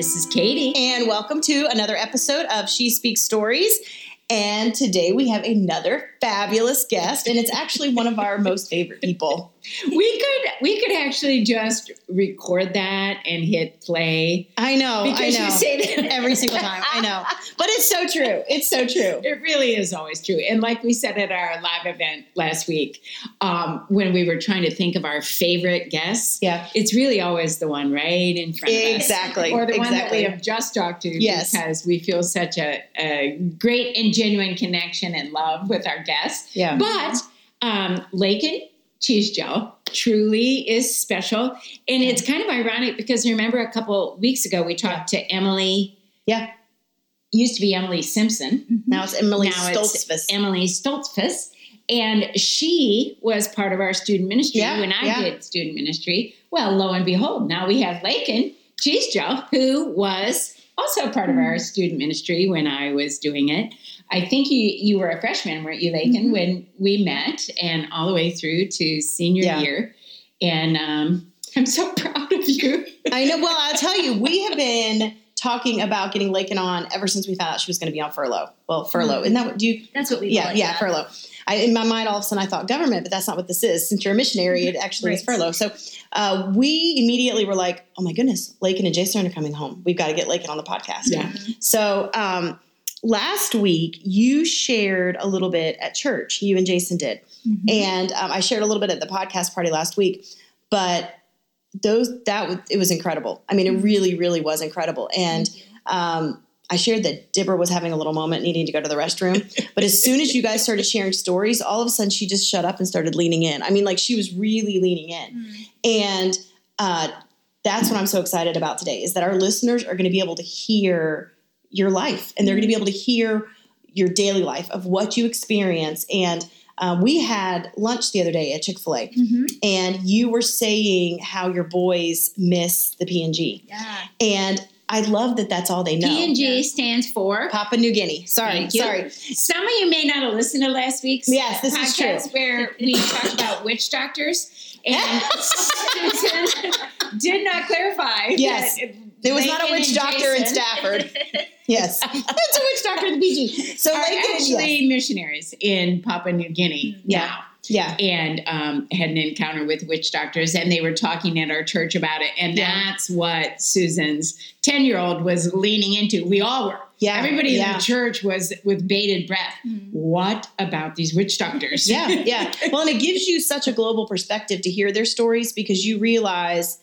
This is Katie. And welcome to another episode of She Speaks Stories. And today we have another fabulous guest, and it's actually one of our most favorite people. We could we could actually just record that and hit play. I know, Because I know. you say that every single time. I know, but it's so true. It's so true. It really is always true. And like we said at our live event last week, um, when we were trying to think of our favorite guests, Yeah. it's really always the one right in front of us. Exactly. Or the one that we have just talked to Yes. because we feel such a, a great and genuine connection and love with our guests. Yeah. But um, Laken Cizdziel truly is special. And it's kind of ironic because remember a couple weeks ago we talked to Emily, Yeah. used to be Emily Simpson. Mm-hmm. Now it's Emily Now it's Stoltzfus. Emily Stoltzfus. And she was part of our student ministry Yeah, when I yeah. did student ministry. Well, lo and behold, now we have Lakin Cheese Gel, who was also part of mm-hmm. our student ministry when I was doing it. I think you you were a freshman, weren't you, Laken, Mhm. when we met, and all the way through to senior Yeah. year. And um, I'm so proud of you. I know. Well, I'll tell you, we have been talking about getting Laken on ever since we found out she was going to be on furlough. Well, furlough. Isn't that what do you? That's what we yeah, yeah, furlough. I, in my mind, all of a sudden, I thought government, but that's not what this is. Since you're a missionary, it actually is furlough. So uh, we immediately were like, "Oh my goodness, Laken and Jason are coming home. We've got to get Laken on the podcast." Yeah. So um, last week, you shared a little bit at church. You and Jason did, Mhm. and um, I shared a little bit at the podcast party last week. But those that was, it was incredible. I mean, it really, really was incredible. And um, I shared that Dibber was having a little moment, needing to go to the restroom. But as soon as you guys started sharing stories, all of a sudden she just shut up and started leaning in. I mean, like she was really leaning in. Mhm. And uh, that's what I'm so excited about today is that our listeners are going to be able to hear your life and they're going to be able to hear your daily life of what you experience. And um, we had lunch the other day at Chick fil A, Mhm. and you were saying how your boys miss the PNG. Yeah. And I love that that's all they know. Yeah. stands for Papa New Guinea. Sorry, sorry. Some of you may not have listened to last week's Yes, this is true. where we talked about witch doctors, and Susan did not clarify. Yes. that There was not a witch doctor in Stafford. Yes, that's a witch doctor in the PG. So Are and actually missionaries in Papua New Guinea Yeah. now. yeah, And um, had an encounter with witch doctors, and they were talking at our church about it. And Yeah. that's what Susan's 10 year old was leaning into. We all were. yeah, Everybody yeah. in the church was with bated breath. Mhm. What about these witch doctors? yeah, yeah. Well, and it gives you such a global perspective to hear their stories because you realize,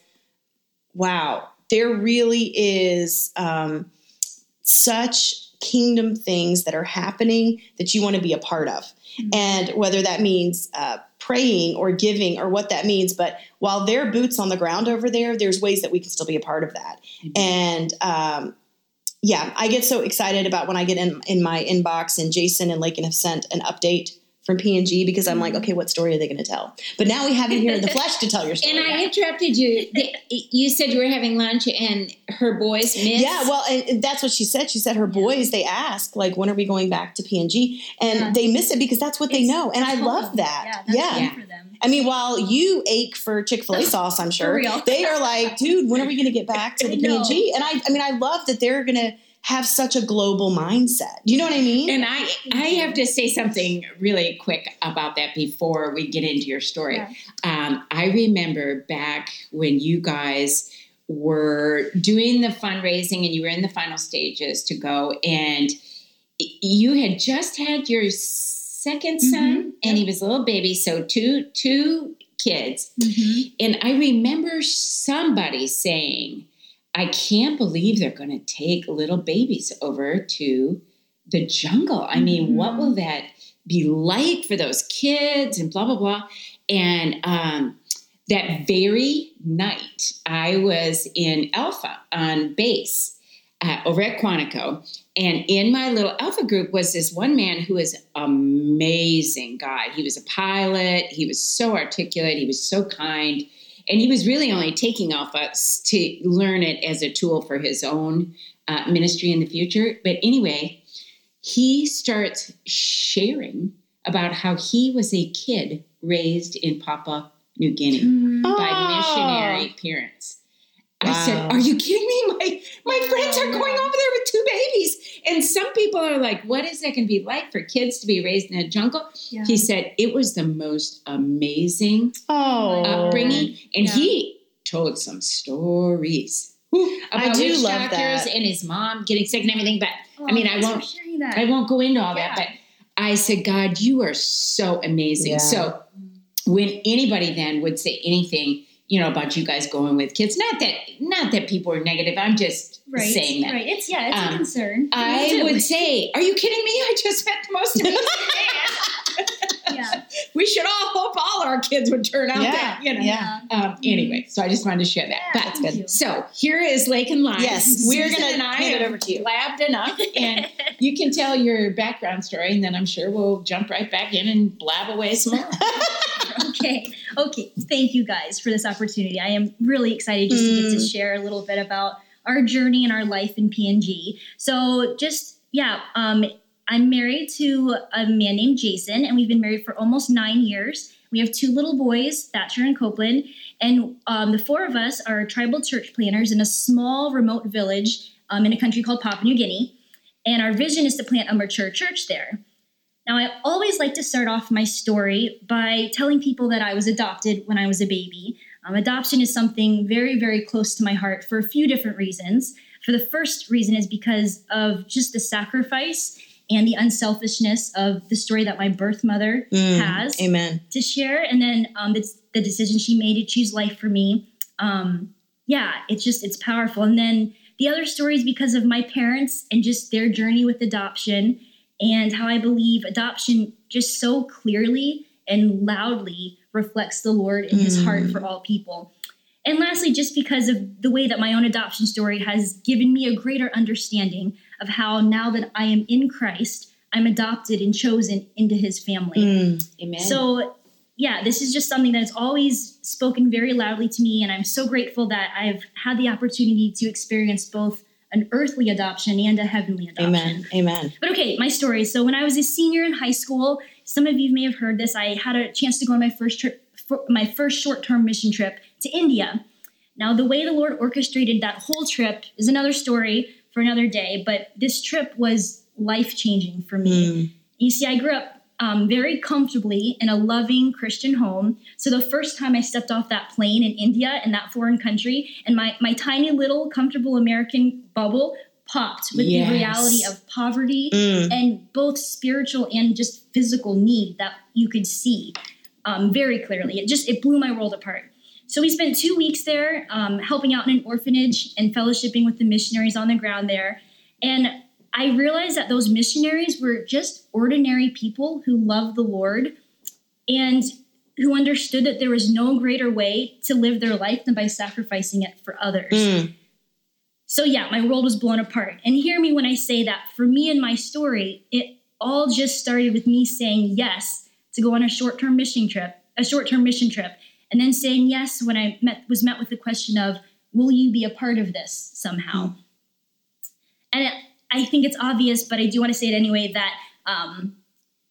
wow, there really is um, such kingdom things that are happening that you want to be a part of. Mhm. And whether that means uh, praying or giving or what that means, but while they're boots on the ground over there, there's ways that we can still be a part of that. And um, yeah, I get so excited about when I get in in my inbox and Jason and Laken have sent an update from PNG because I'm like, mm-hmm. okay, what story are they going to tell? But now we have you here in the flesh to tell your story. And I interrupted you. You said you were having lunch and her boys missed. yeah, well, that's what she said. She said her boys they ask like, when are we going back to PNG? And Yeah. they miss it because that's what they know, and I love that. Yeah. That's yeah. for them. I mean, while you ache for Chick Fil A sauce, I'm sure they are like, dude, when are we going to get back to the. PNG? And I, I mean, I love that they're going to have such a global mindset. Do you know what I mean? And I, I have to say something really quick about that before we get into your story. Yeah. Um, I remember back when you guys were doing the fundraising and you were in the final stages to go, and you had just had your second son, and he was a little baby, so two two kids. Mhm. And I remember somebody saying, I can't believe they're going to take little babies over to the jungle. I mean, what Mhm. will that be like for those kids and blah, blah, blah. And um, that very night, I was in Alpha on base uh, over at Quantico. And in my little Alpha group was this one man who is an amazing guy. He was a pilot. He was so articulate. He was so kind. And he was really only taking Alpha to learn it as a tool for his own uh, ministry in the future. But anyway, he starts sharing about how he was a kid raised in Papua New Guinea Mhm. by Oh. missionary parents. I said, "Are you kidding me? My my friends are going over there with two babies." And some people are like, "What is that going to be like for kids to be raised in a jungle?" Yeah. He said it was the most amazing Oh, uh, upbringing, and Yeah. he told some stories about I do love doctors that. and his mom getting sick and everything. But Oh, I mean, I won't- that. I won't go into all Yeah. that. But I said, "God, you are so amazing." So when anybody then would say anything, you know, about you guys going with kids, not that not that people are negative. I'm just right, saying that. right. It's yeah, it's Um, a concern. I would say, "Are you kidding me? I just met the most amazing man." Yeah, we should all hope all our kids would turn out Yeah, that, you know. yeah. Um, anyway, so I just wanted to share that. Yeah, but thank you. so here is Lake and Live. Yes, we're Susan gonna and I hand it over to you. Blabbed enough, and you can tell your background story, and then I'm sure we'll jump right back in and blab away some more. okay, okay. Thank you guys for this opportunity. I am really excited just to get to Mm. share a little bit about our journey and our life in PNG. So, just yeah, um, I'm married to a man named Jason, and we've been married for almost nine years. We have two little boys, Thatcher and Copeland, and um, the four of us are tribal church planners in a small remote village um, in a country called Papua New Guinea. And our vision is to plant a mature church there. Now, I always like to start off my story by telling people that I was adopted when I was a baby. Um, adoption is something very, very close to my heart for a few different reasons. For the first reason is because of just the sacrifice and the unselfishness of the story that my birth mother Mm, has Amen. to share, and then um, the, the decision she made to choose life for me. Um, yeah, it's just it's powerful. And then the other story is because of my parents and just their journey with adoption, and how I believe adoption just so clearly and loudly reflects the Lord in His Mm. heart for all people. And lastly, just because of the way that my own adoption story has given me a greater understanding of how now that I am in Christ, I'm adopted and chosen into His family. Mm. Amen. So, yeah, this is just something that has always spoken very loudly to me, and I'm so grateful that I've had the opportunity to experience both an earthly adoption and a heavenly adoption. Amen. Amen. But okay, my story. So when I was a senior in high school, some of you may have heard this. I had a chance to go on my first trip, for my first short-term mission trip to India. Now, the way the Lord orchestrated that whole trip is another story for another day. But this trip was life-changing for me. Mm. You see, I grew up um, very comfortably in a loving Christian home. So the first time I stepped off that plane in India, in that foreign country, and my, my tiny little comfortable American bubble popped with Yes. the reality of poverty Mm. and both spiritual and just physical need that you could see um, very clearly. It just it blew my world apart. So we spent two weeks there, um, helping out in an orphanage and fellowshipping with the missionaries on the ground there. And I realized that those missionaries were just ordinary people who loved the Lord and who understood that there was no greater way to live their life than by sacrificing it for others. Mm. So yeah, my world was blown apart. And hear me when I say that for me and my story, it all just started with me saying yes to go on a short-term mission trip, a short-term mission trip, and then saying yes when I met was met with the question of, will you be a part of this somehow? And I think it's obvious, but I do want to say it anyway that um,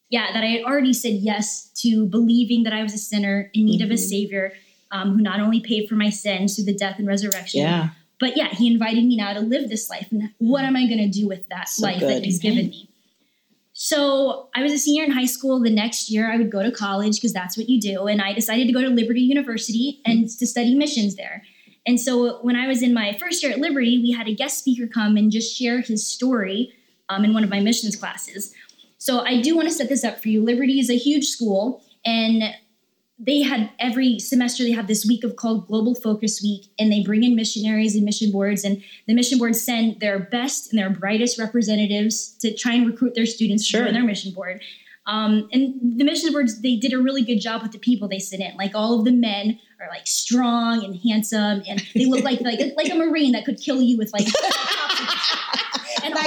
yeah, that I had already said yes to believing that I was a sinner in need of a Mhm. savior um, who not only paid for my sins through the death and resurrection, Yeah. but yeah, he invited me now to live this life. And what am I going to do with that So life good. that he's given me? So I was a senior in high school. The next year, I would go to college because that's what you do. And I decided to go to Liberty University and to study missions there. And so when I was in my first year at Liberty, we had a guest speaker come and just share his story um, in one of my missions classes. So I do want to set this up for you. Liberty is a huge school, and they had every semester they have this week of called Global Focus Week, and they bring in missionaries and mission boards, and the mission boards send their best and their brightest representatives to try and recruit their students Sure. to join their mission board. Um, and the mission boards they did a really good job with the people they sent in. Like all of the men are like strong and handsome, and they look like like like a marine that could kill you with like.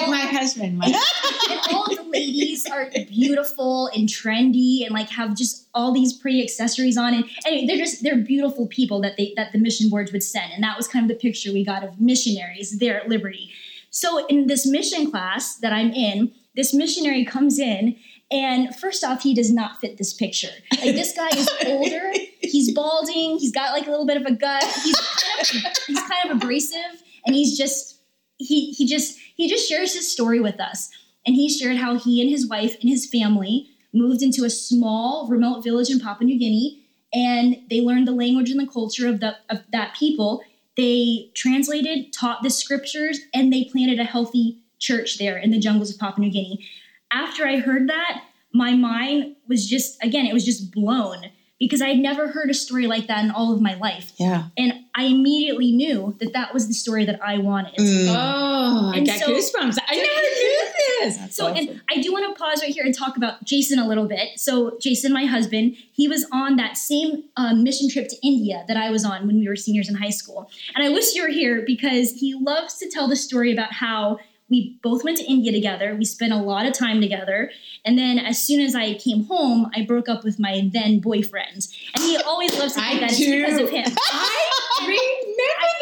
like my husband, my and all the ladies are beautiful and trendy and like have just all these pretty accessories on and anyway they're just they're beautiful people that they that the mission boards would send and that was kind of the picture we got of missionaries there at liberty so in this mission class that i'm in this missionary comes in And first off, he does not fit this picture. Like this guy is older. He's balding. He's got like a little bit of a gut. He's kind of, he's kind of abrasive, and he's just he he just he just shares his story with us. And he shared how he and his wife and his family moved into a small remote village in Papua New Guinea, and they learned the language and the culture of the of that people. They translated, taught the scriptures, and they planted a healthy church there in the jungles of Papua New Guinea after I heard that, my mind was just, again, it was just blown because I had never heard a story like that in all of my life. Yeah. And I immediately knew that that was the story that I wanted. Mm. Oh, I And got so- goosebumps. I never knew this. That's So, awesome. and I do want to pause right here and talk about Jason a little bit. So, Jason, my husband, he was on that same uh, mission trip to India that I was on when we were seniors in high school. And I wish you were here because he loves to tell the story about how we both went to India together. We spent a lot of time together. And then, as soon as I came home, I broke up with my then boyfriend. And he always loves to think that it's do. because of him. I remember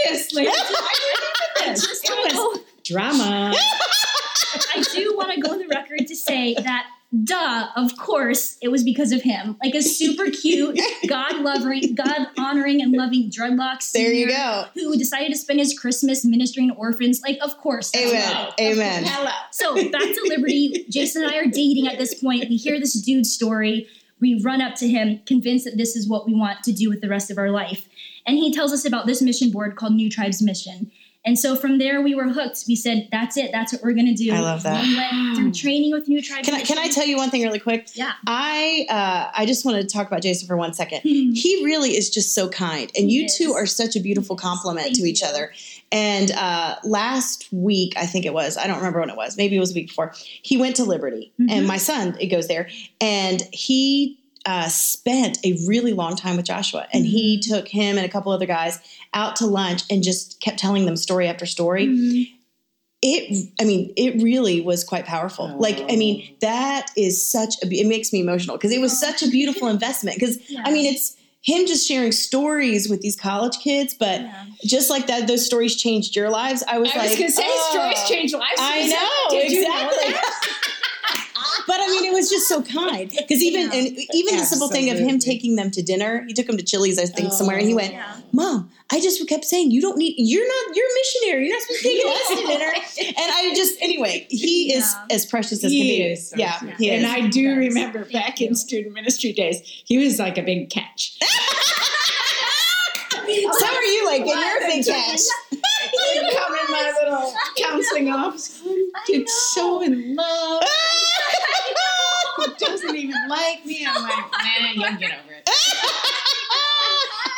this, lady. I remember this. Just It was drama. I do want to go on the record to say that, duh, of course, it was because of him. Like a super cute, God loving, God honoring, and loving dreadlocks. there you go. Who decided to spend his Christmas ministering to orphans. Like, of course. Amen. Amen. Hello. So back to Liberty. Jason and I are dating at this point. We hear this dude's story. We run up to him, convinced that this is what we want to do with the rest of our life. And he tells us about this mission board called New Tribes Mission. And so from there, we were hooked. We said, "That's it. That's what we're going to do." I love that. We went through training with New Tribes. Can I, can I tell you one thing really quick? Yeah. I uh, I just wanted to talk about Jason for one second. Hmm. He really is just so kind, and He you is. two are such a beautiful compliment Thank to each you. other. And uh, last week, I think it was, I don't remember when it was, maybe it was a week before, he went to Liberty, Mhm. and my son it goes there, and he uh, spent a really long time with Joshua, and he Mm-hmm. took him and a couple other guys out to lunch and just kept telling them story after story Mhm. it i mean it really was quite powerful like i mean that is such a it makes me emotional because it was such a beautiful investment because Yeah. i mean it's him just sharing stories with these college kids but Yeah. just like that those stories changed your lives i was I like was going to say oh. stories change lives. I know, Did you know exactly. That? but i mean it was just so kind because even Yeah. and even the simple thing of him taking them to dinner he took them to chili's i think somewhere and he went Yeah. mom i just kept saying you don't need you're not you're a missionary you're not supposed to take us to dinner and i just anyway he is Yeah. as precious as can He be is. so yeah sweet. he and. I do Yes. remember back in student ministry days, he was like a big catch. so are you like and you're a big catch He'd come in my little counseling office. I Dude, know. so in love. He doesn't even like me. I'm like, nah, you'll get over it.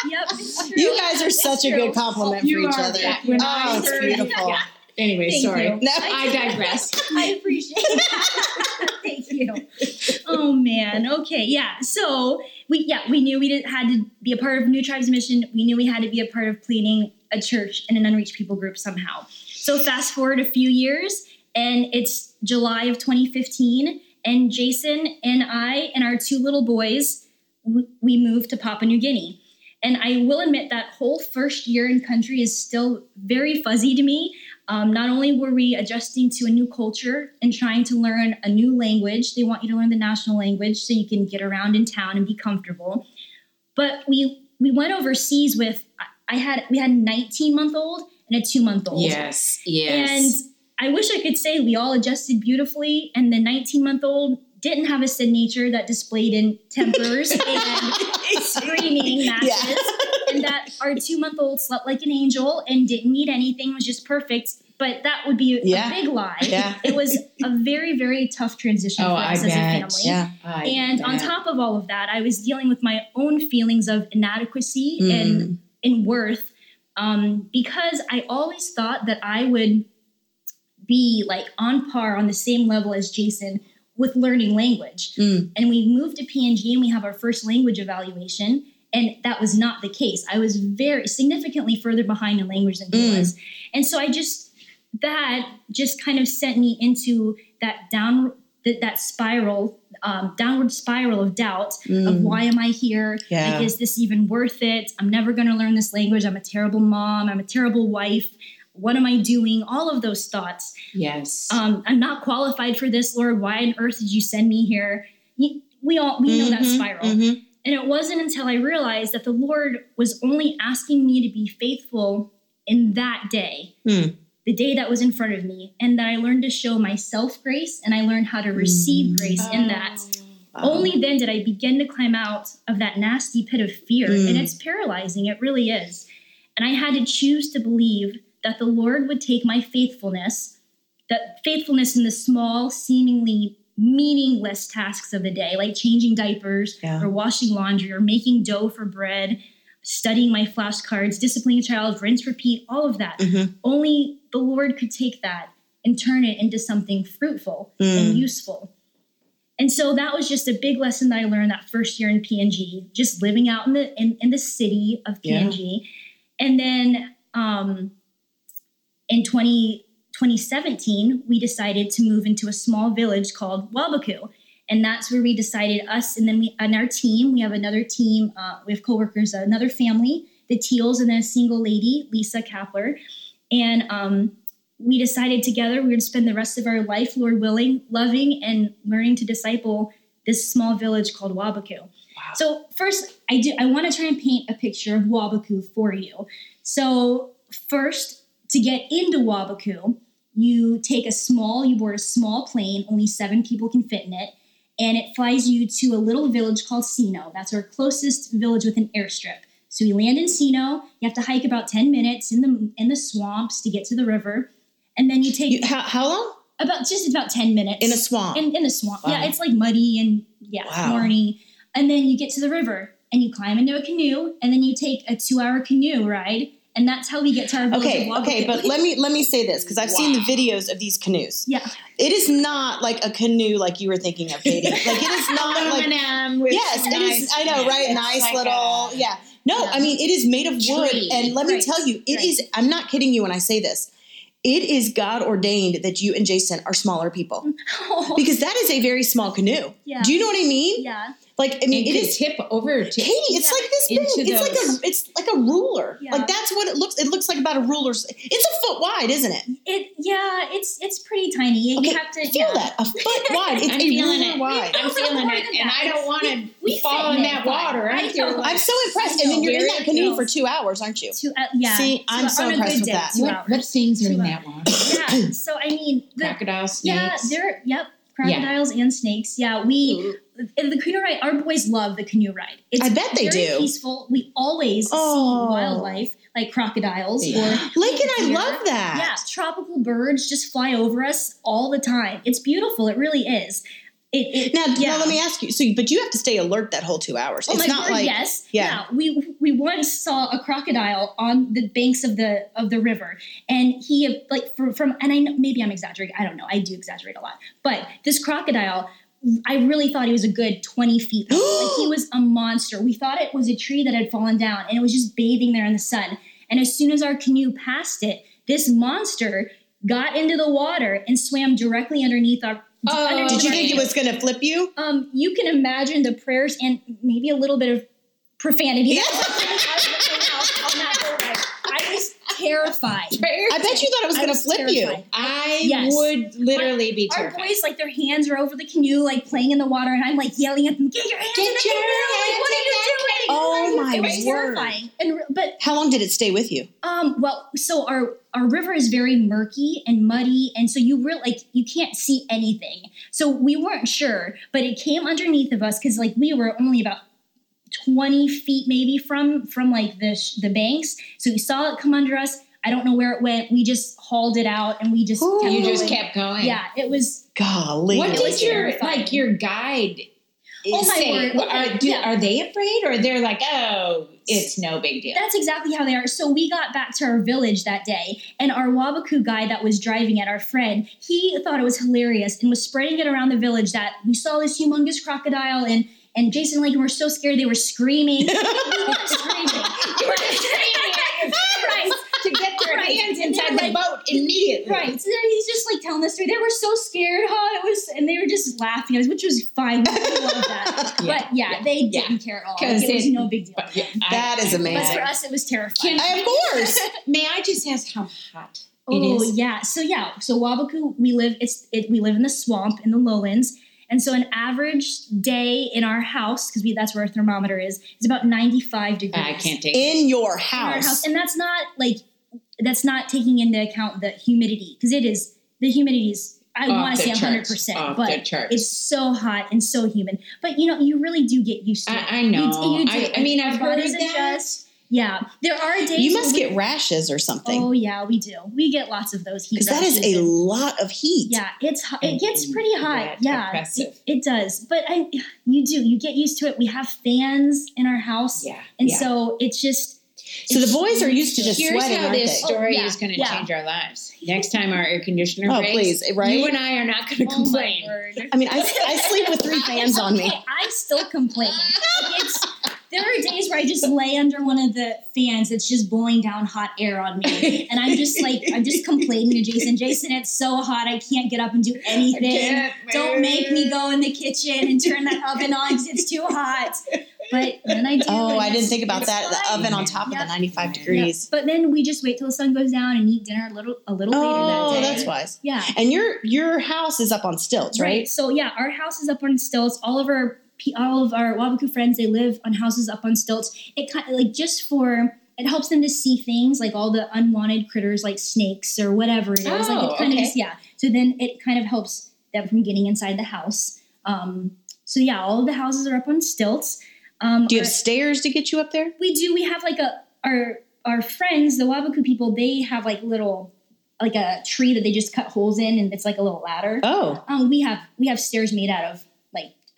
Yep. You guys are It's such a good compliment for each other yeah. Oh it's heard- beautiful Yeah. Anyway, Thank sorry. No. I digress. I appreciate it. Thank you. Oh man. Okay. Yeah. So we yeah we knew we did, had to be a part of New Tribes Mission. We knew we had to be a part of planning a church and an unreached people group somehow. So fast forward a few years, and it's July of 2015, and Jason and I and our two little boys we moved to Papua New Guinea. And I will admit that whole first year in country is still very fuzzy to me. Um, not only were we adjusting to a new culture and trying to learn a new language, they want you to learn the national language so you can get around in town and be comfortable. But we we went overseas with I had we had a 19 month old and a two month old. Yes, yes. And I wish I could say we all adjusted beautifully, and the 19 month old didn't have a sin nature that displayed in tempers and screaming matches, and that our two month old slept like an angel and didn't need anything, was just perfect. But that would be a, big lie. Yeah. It was a very, very tough transition Oh, for I us as a family. yeah I And on top of all of that, I was dealing with my own feelings of inadequacy Mm. and in worth um, because I always thought that I would be like on par on the same level as Jason with learning language. Mm. And we moved to PNG and we have our first language evaluation. And that was not the case. I was very significantly further behind in language than he Mm. was. And so I just, that just kind of sent me into that down, that, that spiral, um, downward spiral of doubt of Mm. why am I here? Yeah. Like, is this even worth it? I'm never going to learn this language. I'm a terrible mom. I'm a terrible wife. What am I doing? All of those thoughts. Yes. Um, I'm not qualified for this, Lord. Why on earth did you send me here? We all we know that Mhm, spiral. mhm. And it wasn't until I realized that the Lord was only asking me to be faithful in that day, Hmm. the day that was in front of me, and that I learned to show myself grace and I learned how to receive grace in that. Only then did I begin to climb out of that nasty pit of fear. Mm. And it's paralyzing, it really is. And I had to choose to believe that the Lord would take my faithfulness, that faithfulness in the small, seemingly meaningless tasks of the day, like changing diapers Yeah. or washing laundry or making dough for bread, studying my flashcards, disciplining a child, rinse, repeat, all of that. Mhm. Only the Lord could take that and turn it into something fruitful Mm. and useful. And so that was just a big lesson that I learned that first year in PNG, just living out in the in, in the city of Yeah. PNG. And then um, in 20, 2017, we decided to move into a small village called Wabaku. And that's where we decided us and then we and our team, we have another team, uh, we have coworkers, another family, the Teals, and then a single lady, Lisa Kapler. And um, we decided together we would spend the rest of our life, Lord willing, loving and learning to disciple this small village called Wabaku. So first, I do I want to try and paint a picture of Wabaku for you. So first, to get into Wabaku, you take a small, you board a small plane, only seven people can fit in it, and it flies you to a little village called Sino. That's our closest village with an airstrip. So you land in Sino. You have to hike about ten minutes in the in the swamps to get to the river, and then you take You, how, how long? about just about 10 minutes In a swamp. in, in the swamp yeah it's like muddy and yeah Wow. and then you get to the river and you climb into a canoe and then you take a two hour canoe ride and that's how we get to our village Okay, okay, Wabaku. but let me let me say this because I've seen the videos of these canoes. yeah It is not like a canoe like you were thinking of, Katie. Like it is not like Aluminum with yes, it is. I know, right? Nice like little, a- yeah. No, Yeah. I mean it is made of wood, Tree. and let me tell you, it right. is. I'm not kidding you when I say this. It is God ordained that you and Jason are smaller people oh. because that is a very small canoe. Yeah. Do you know what I mean? yeah Like I mean, it it could is. tip over to Katie, it's Yeah. like this big. Into It's like a it's like a ruler. Yeah. Like that's what it looks. It looks like about a ruler. It's a foot wide, isn't it? it yeah it's it's pretty tiny you Okay, have to feel yeah. that a foot wide. It's I'm a feeling ruler it. wide. I'm feeling it, than and that. I don't want We- we to fall fit in in that water. but I I feel know. like I'm so impressed. I And then you're in that canoe for two hours, aren't you? two, uh, yeah See, I'm so on impressed with day, that. what, hours. what things are in that water? yeah so i mean the, Crocodile yeah there yep crocodiles and snakes yeah we And the canoe ride, our boys love the canoe ride. It's I bet they very do. peaceful. We always Oh. see wildlife like crocodiles Yeah. or Lincoln, I deer. love that. Yeah, tropical birds just fly over us all the time. It's beautiful. It really is. It, it Now, yeah. now let me ask you. So, but you have to stay alert that whole two hours. Oh it's my not word, like yes. yeah. We we once saw a crocodile on the banks of the of the river, and he like from, from and I know maybe I'm exaggerating. I don't know. I do exaggerate a lot, but this crocodile. I really thought he was a good 20 feet like he was a monster. We thought it was a tree that had fallen down and it was just bathing there in the sun. And as soon as our canoe passed it, this monster got into the water and swam directly underneath our. Oh, underneath Did you think it was going to flip you? Um, you can imagine the prayers and maybe a little bit of profanity. Yeah. on that boat ride. I was terrified. I bet you thought it was I going to was flip you. I Yes. would literally be terrified. Our terrified. boys, like their hands are over the canoe, like playing in the water, and I'm like yelling at them, "Get your hands Get in the your canoe! Like, what are you doing?" Oh, my It was word. terrifying. And but How long did it stay with you? um, well, so our our river is very murky and muddy, and so you really like you can't see anything. So we weren't sure, but it came underneath of us because like we were only about twenty feet maybe from from like the sh- the banks. So we saw it come under us. I don't know where it went. We just hauled it out and we just Ooh. kept you just going. kept going. yeah. It was Golly. What did your terrifying. like your guide Oh, my say? word. Are, do, yeah. are they afraid or they're like, oh, it's no big deal? That's exactly how they are. So we got back to our village that day, and our Wabaku guy that was driving at our friend, he thought it was hilarious and was spreading it around the village that we saw this humongous crocodile and and Jason and Laken were so scared they were screaming. we weren't screaming. You were just screaming at your right, to get their Right. hands inside the like- boat immediately. right. So then he's just like telling the story. They were so scared, huh? It was, and they were just laughing, at us, which was fine. We really loved that. Yeah, But yeah, yeah, they didn't care at all. 'Cause Like, it was no big deal. But, yeah, That is But amazing. But for us, it was terrifying. Can- of course. May I just ask how hot Oh is? yeah. So yeah. So Wabaku, we live. It's it, we live in the swamp in the lowlands, and so an average day in our house because we that's where our thermometer is. is about ninety five degrees. I can't take it. In your in our house. house, and that's not like that's not taking into account the humidity because it is the humidity is. I want to say hundred percent, but it's so hot and so humid. But you know, you really do get used to it. I, I know. You, you do. I, I mean, Our I've heard bodies that. adjust. Yeah, there are days You where must we- get rashes or something. Oh yeah, we do. We get lots of those heat Because that is a and- lot of heat. yeah, it's hot. It gets pretty hot. Yeah, Yeah, it, it does. But I, you do. You get used to it. We have fans in our house, Yeah. and yeah. so it's just. So the boys are used to just Here's sweating, how aren't this they? story Oh, yeah, is going to yeah. change our lives. Next time our air conditioner Oh, breaks, please, right? you and I are not going to Oh complain. my word. I mean, I, I sleep with three fans on me. I still complain. It's there are days where I just lay under one of the fans that's just blowing down hot air on me, and I'm just like I'm just complaining to Jason. Jason, it's so hot, I can't get up and do anything. Don't make me go in the kitchen and turn that oven on because it's too hot. But then I do. Oh, and I didn't think about it's that. The oven on top of the 95 Yep. degrees. But then we just wait till the sun goes down and eat dinner a little a little later Oh, that day. that's wise. Yeah. And your your house is up on stilts, right? So yeah, our house is up on stilts. All of our pe- all of our Wabaku friends they live on houses up on stilts. It kind of like just for it helps them to see things like all the unwanted critters like snakes or whatever it is. like Oh, it kind okay. of just yeah. So then it kind of helps them from getting inside the house. Um, so yeah, all of the houses are up on stilts. Um, Do you our- have stairs to get you up there? we do. We have like a our our friends, the Wabaku people. They have like little like a tree that they just cut holes in, and it's like a little ladder. Oh. Um, we have we have stairs made out of like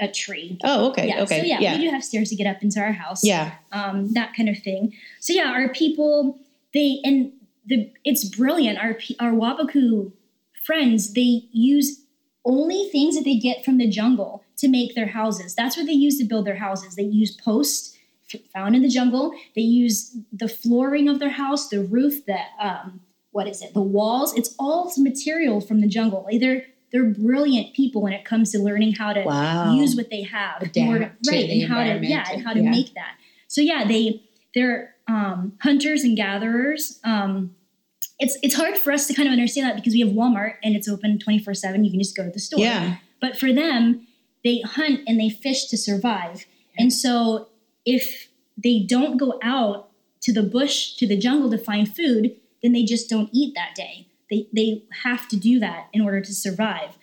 a tree. Oh, okay. yeah. okay. So yeah, yeah. we do have stairs to get up into our house. Yeah. Um, that kind of thing. So yeah, our people they and the it's brilliant. Our our Wabaku friends they use only things that they get from the jungle to make their houses. That's what they use to build their houses. They use posts found in the jungle. They use the flooring of their house, the roof, the um, what is it, the walls. It's all material from the jungle. Like, they're brilliant people when it comes to learning how to Wow. use what they have, Adapt to right, and how to yeah, and how to yeah. make that. So yeah, they they're um, hunters and gatherers. Um, it's it's hard for us to kind of understand that because we have Walmart and it's open twenty four seven. You can just go to the store. Yeah. But for them, they hunt and they fish to survive. And so if they don't go out to the bush, to the jungle to find food, then they just don't eat that day. They, they have to do that in order to survive.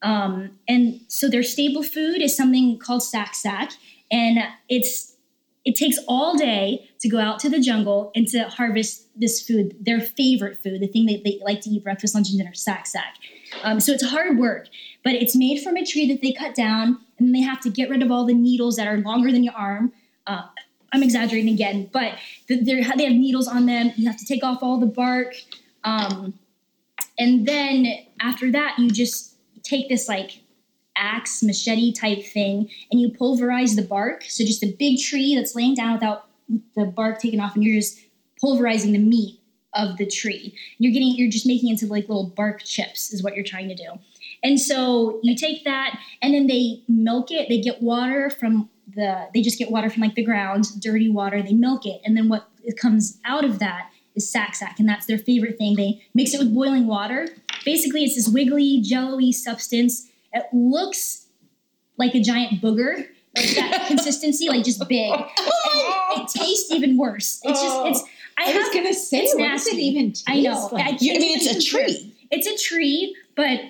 Um, and so their staple food is something called sack sack. And it's it takes all day to go out to the jungle and to harvest this food, their favorite food, the thing that they like to eat breakfast, lunch, and dinner, sack sack. Um, so it's hard work, but it's made from a tree that they cut down, and they have to get rid of all the needles that are longer than your arm. Uh, I'm exaggerating again, but they have needles on them. You have to take off all the bark. Um, and then after that, you just take this like axe, machete type thing, and you pulverize the bark. So just a big tree that's laying down without the bark taken off, and you're just pulverizing the meat of the tree. You're getting, you're just making it into like little bark chips, is what you're trying to do. And so you take that, and then they milk it. They get water from the, they just get water from like the ground, dirty water. They milk it, and then what comes out of that is sack sack, and that's their favorite thing. They mix it with boiling water. Basically, it's this wiggly, jello-y substance. It looks like a giant booger, like that consistency, like just big. Oh and it tastes even worse. It's just oh. it's. I, I was gonna say, it's what does it even taste I know. like? I I mean, it's even a tree. It's a tree, but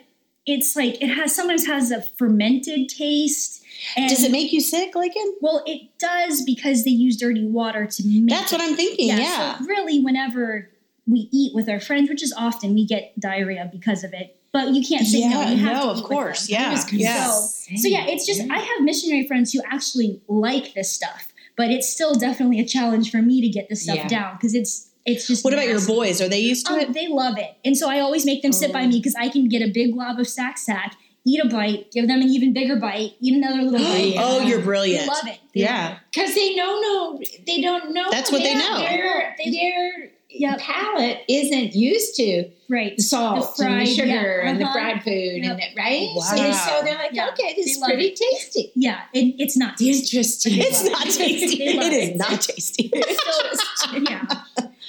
it's like it has sometimes has a fermented taste. And Does it make you sick, Laken? well, it does because they use dirty water to make. It. That's what. I'm thinking. Yeah. So really, whenever we eat with our friends, which is often, we get diarrhea because of it. But you can't say no. You have no, to of course. Yeah. I was Yeah. say. So yeah, it's just I have missionary friends who actually like this stuff, but it's still definitely a challenge for me to get this stuff Yeah. down because it's it's just. What about your boys? Are they used to Um, it? they love it, and so I always make them sit by Oh. me because I can get a big glob of sack sack, eat a bite, give them an even bigger bite, eat another little bite. Yeah. Oh, you're They brilliant. love it. They Yeah. Because they know no, they don't know. That's what they Yeah, know. Their, They- their Yep. palate isn't used to Right. the salt The fried, and the sugar yeah, and the uh-huh. fried food Yep. and the, right. Wow. So, so they're like, Yeah. okay, this They is pretty it. tasty. Yeah, it, it's not tasty. Interesting. It's not tasty. They It is not tasty. So, yeah.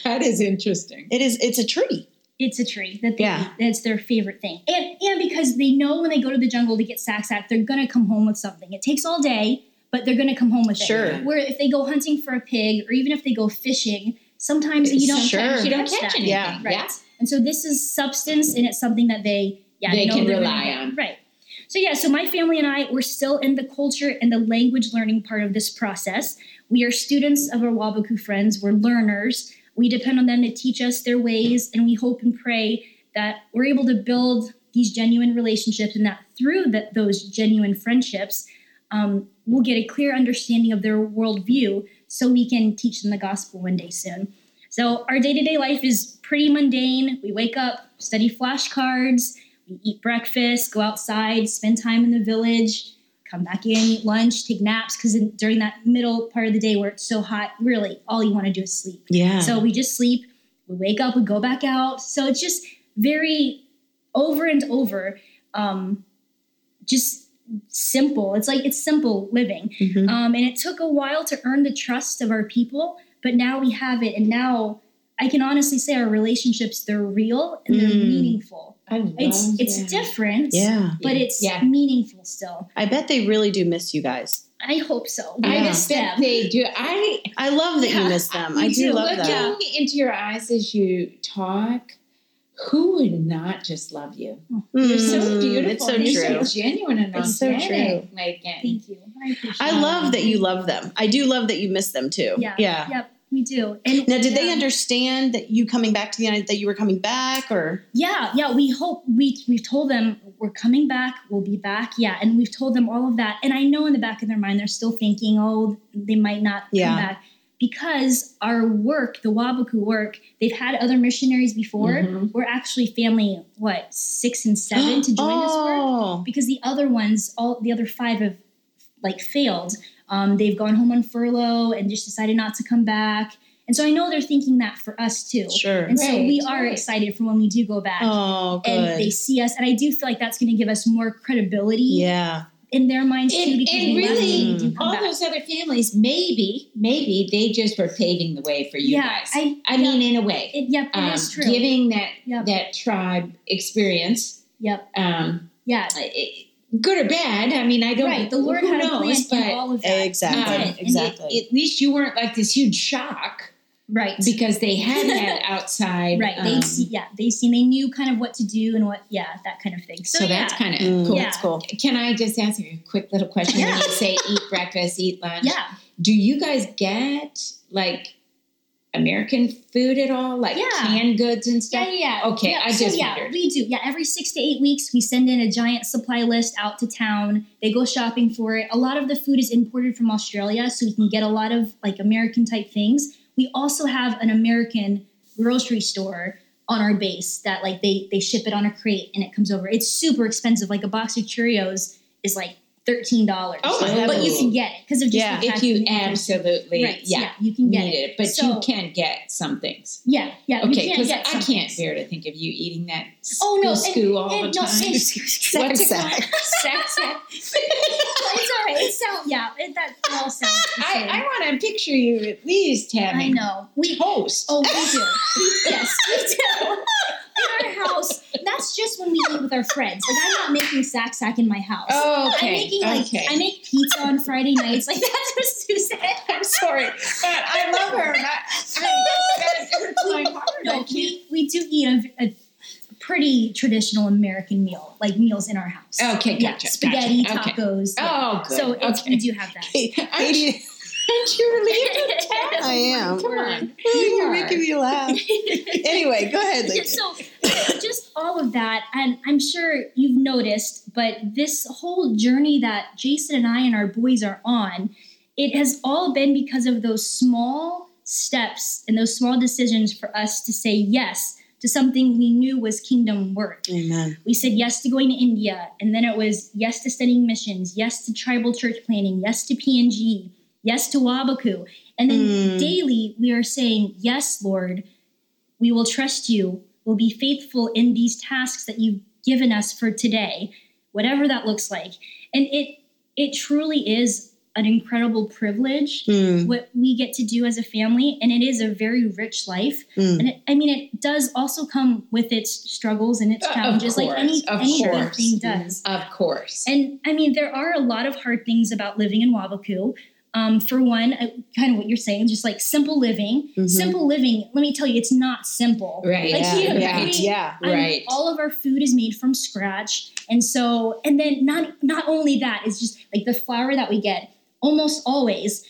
That is interesting. It is. It's a tree. It's a tree that they Yeah. That's their favorite thing. And and because they know when they go to the jungle to get sack sack, they're gonna come home with something. It takes all day, but they're gonna come home with Sure. it. Sure. Where if they go hunting for a pig or even if they go fishing, sometimes you don't Sure. Sometimes you don't catch catch anything. Yeah. Right. Yeah. And so this is substance and it's something that they yeah They know can rely get. on. Right. So yeah, so my family and I we're still in the culture and the language learning part of this process. We are students of our Wabaku friends, we're learners. We depend on them to teach us their ways and we hope and pray that we're able to build these genuine relationships and that through those genuine friendships um, we'll get a clear understanding of their worldview so we can teach them the gospel one day soon. So our day-to-day life is pretty mundane. We wake up, study flashcards, we eat breakfast, go outside, spend time in the village, come back in, eat lunch, take naps because during that middle part of the day where it's so hot, really all you want to do is sleep. Yeah. So we just sleep, we wake up, we go back out. So it's just very over and over, um, just simple. It's like it's simple living. Mhm. Um, and it took a while to earn the trust of our people, but now we have it. And now I can honestly say our relationships, they're real and they're Mm. meaningful. I love It's it's different, yeah. but it's Yeah. meaningful still. I bet they really do miss you guys. I hope so. I We miss them. they do. I I love that Yeah, you miss them. me I do too. love looking that. into your eyes as you talk. Who would not just love you? You're so Mm, beautiful. It's so true. You're so genuine and It's so true. Like, Thank you. I I love that you love them. I do love that you miss them too. Yeah. Yeah. Yep. We do. And Now, did they understand that you coming back to the United that you were coming back or? Yeah, yeah. We hope we we've told them we're coming back. We'll be back. Yeah, and we've told them all of that. And I know in the back of their mind they're still thinking, oh, they might not Yeah. come back because our work, the Wabaku work, they've had other missionaries before. Mhm. We're actually family what six and seven to join this work oh, because the other ones, all the other five have like failed. Um, they've gone home on furlough and just decided not to come back. And so I know they're thinking that for us too. sure. And so we are right. excited for when we do go back Oh, good. and they see us. And I do feel like that's going to give us more credibility yeah. in their minds too. And, Because and really, when we do come all back. those other families, maybe, maybe they just were paving the way for you yeah, guys. I, I yeah, mean, in a way, it, yep, um, is true. giving that Yep. that tribe experience, yep, um, yeah, it- good or bad. I mean, I don't. right. The Lord who had a plan in but all of that. Exactly. Um, And exactly. at least you weren't like this huge shock right, because they had had outside. right. um, They see, yeah, they seen, they knew kind of what to do and what, yeah, that kind of thing. So, so yeah, that's kind of Mm, cool. Yeah. That's cool. Can I just ask you a quick little question? When you say eat breakfast, eat lunch, yeah, do you guys get like American food at all, like Yeah. canned goods and stuff? yeah, yeah. Okay, Yeah, I so just yeah, wondered. we do. Yeah, every six to eight weeks, we send in a giant supply list out to town. They go shopping for it. A lot of the food is imported from Australia, so we can get a lot of like American type things. We also have an American grocery store on our base that like they they ship it on a crate and it comes over. It's super expensive. Like a box of Cheerios is like thirteen dollars. Oh, but you can get it because of just Yeah. the If you and the increase. absolutely, Right, yeah, you can get it. it, but So- you can get some things. Yeah, yeah. Okay, because I some can't things. bear to think of you eating that Oh, no, skoo and- all and the no, time. and- What's it Sack, called? Sack, sack. it's all right. It sounds yeah. It, that all sounds. I. I want to picture you at least having I know. We toast. oh we do. Yes, we do. In our house, that's just when we eat with our friends. Like I'm not making sack sack in my house. Oh, okay. I'm making like okay. I make pizza on Friday nights. Like that's what Susan. I'm sorry, but I love her. and I, I, that hurts my heart. No, we, we do eat a, a pretty traditional American meal, like meals in our house. Okay, Yeah, gotcha, spaghetti, gotcha. Okay. tacos. yeah. Oh, good. So it's, okay. we do have that. Katie, Aren't you relieved? I am. Come on. you're making me laugh. Anyway, go ahead. Lacey. so just all of that and i'm sure you've noticed but this whole journey that jason and i and our boys are on it has all been because of those small steps and those small decisions for us to say yes to something we knew was kingdom work Amen. we said yes to going to india and then it was yes to studying missions yes to tribal church planning yes to png yes to wabaku and then Mm. daily we are saying yes lord we will trust you we'll be faithful in these tasks that you've given us for today whatever that looks like and it it truly is an incredible privilege Mm, what we get to do as a family and it is a very rich life mm. and it, i mean it does also come with its struggles and its Of challenges like any course, of any good thing does Of course. and I mean, there are a lot of hard things about living in Wabaku. Um, for one, uh, kind of what you're saying, just like simple living. Mhm. Simple living, let me tell you, it's not simple. Right. Like, yeah, you- yeah, we- yeah. um, Right. all of our food is made from scratch, and so, and then not not only that, it's just like the flour that we get. Almost always,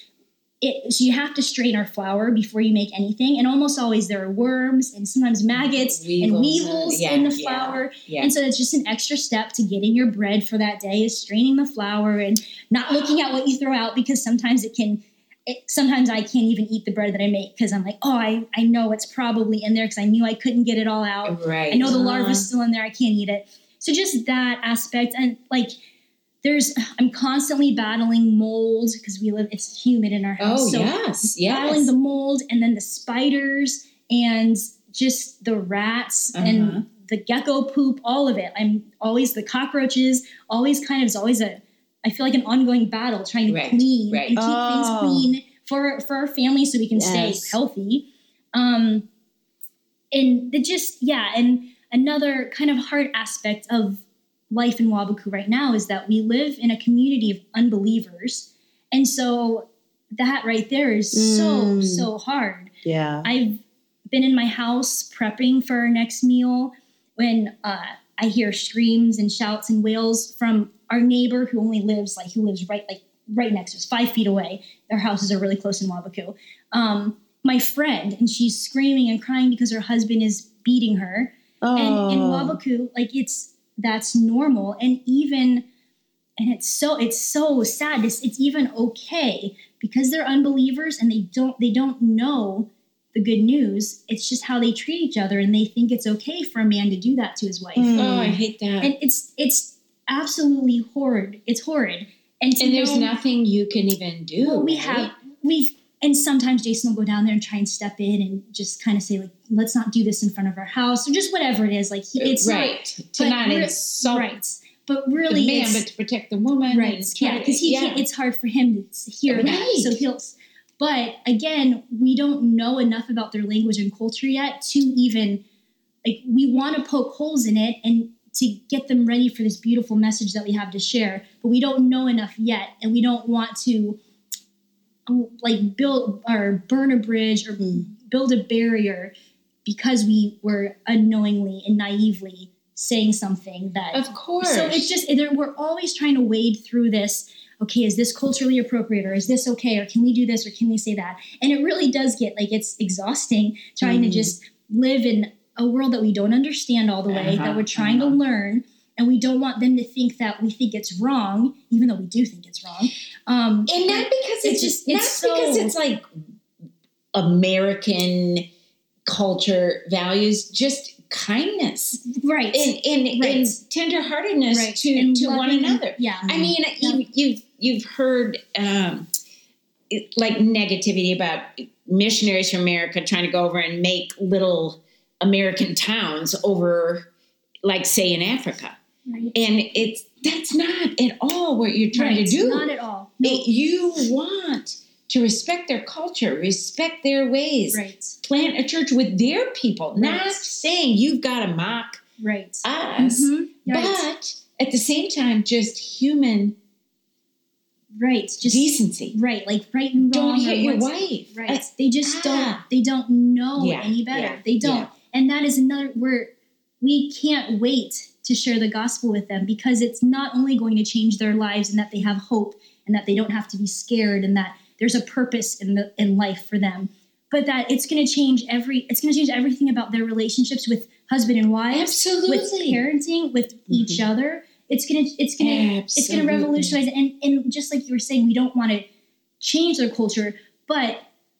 it so you have to strain our flour before you make anything, and almost always there are worms and sometimes maggots and Weevils, weevils yeah, in the flour. yeah. And so it's just an extra step to getting your bread for that day is straining the flour and not looking at what you throw out because sometimes it can. It, sometimes I can't even eat the bread that I make because I'm like, oh, I, I know it's probably in there because I knew I couldn't get it all out. right. I know the Uh-huh. larva's still in there. I can't eat it. So just that aspect and like there's I'm constantly battling mold because we live it's humid in our house. Oh so yes, battling the mold and then the spiders and just the rats Uh-huh. and the gecko poop, all of it. I'm always the cockroaches, always kind of is always a I feel like an ongoing battle trying to Right, clean right. and keep Oh. things clean for for our family so we can Yes. stay healthy. Um and the just yeah, and another kind of hard aspect of life in Wabuku right now is that we live in a community of unbelievers. And so that right there is so, Mm. so hard. yeah. I've been in my house prepping for our next meal when uh, I hear screams and shouts and wails from our neighbor who only lives like who lives right like right next to us, five feet away. Their houses are really close in Wabuku. Um, my friend, and she's screaming and crying because her husband is beating her. oh. And in Wabuku, like it's that's normal, and even and it's so it's so sad. It's, it's even okay because they're unbelievers and they don't they don't know the good news. It's just how they treat each other, and they think it's okay for a man to do that to his wife. Mm. oh, I hate that. And it's it's absolutely horrid. It's horrid. And, to and there's know- nothing you can even do. well, we right? have we've and sometimes Jason will go down there and try and step in and just kind of say like, let's not do this in front of our house or just whatever it is. Like he, it's not- right to but not insult right, but the really, man, it's, but to protect the woman. right, yeah, because he yeah. can't. It's hard for him to hear that, so he'll. But again, we don't know enough about their language and culture yet to even like we want to poke holes in it and to get them ready for this beautiful message that we have to share but we don't know enough yet and we don't want to like build or burn a bridge or Hmm. build a barrier because we were unknowingly and naively saying something that of course. so it's just we're always trying to wade through this. Okay, is this culturally appropriate, or is this okay, or can we do this, or can we say that? And it really does get like it's exhausting trying to Mhm. just live in a world that we don't understand all the way, Uh-huh, that we're trying uh-huh. to learn, and we don't want them to think that we think it's wrong, even though we do think it's wrong. Um, and not because it's, it's just just- not it's because it's like American culture values, just kindness right, and and, Right. and tenderheartedness right, to And to one another. Yeah, I mean, you, you've you've heard um, it- like negativity about missionaries from America trying to go over and make little American towns over, like say in Africa, right. and it's that's not at all what you're trying Right, to do. Not at all. No, It- you want to respect their culture, respect their ways, right, plant a church with their people. Not saying you've got to mock right. us, Mhm, right. but at the same time, just human right. Just decency. right, like right and wrong. Don't hit your wife. Right. Uh, they just ah. don't they don't know Yeah, any better. yeah, they don't. yeah. And that is another where we can't wait to share the gospel with them because it's not only going to change their lives and that they have hope and that they don't have to be scared and that there's a purpose in the in life for them, but that it's going to change every it's going to change everything about their relationships with husband and wives, Absolutely. with parenting, with each mm-hmm. other. It's gonna it's gonna it's going to revolutionize it. And, and just like you were saying, we don't want to change their culture, but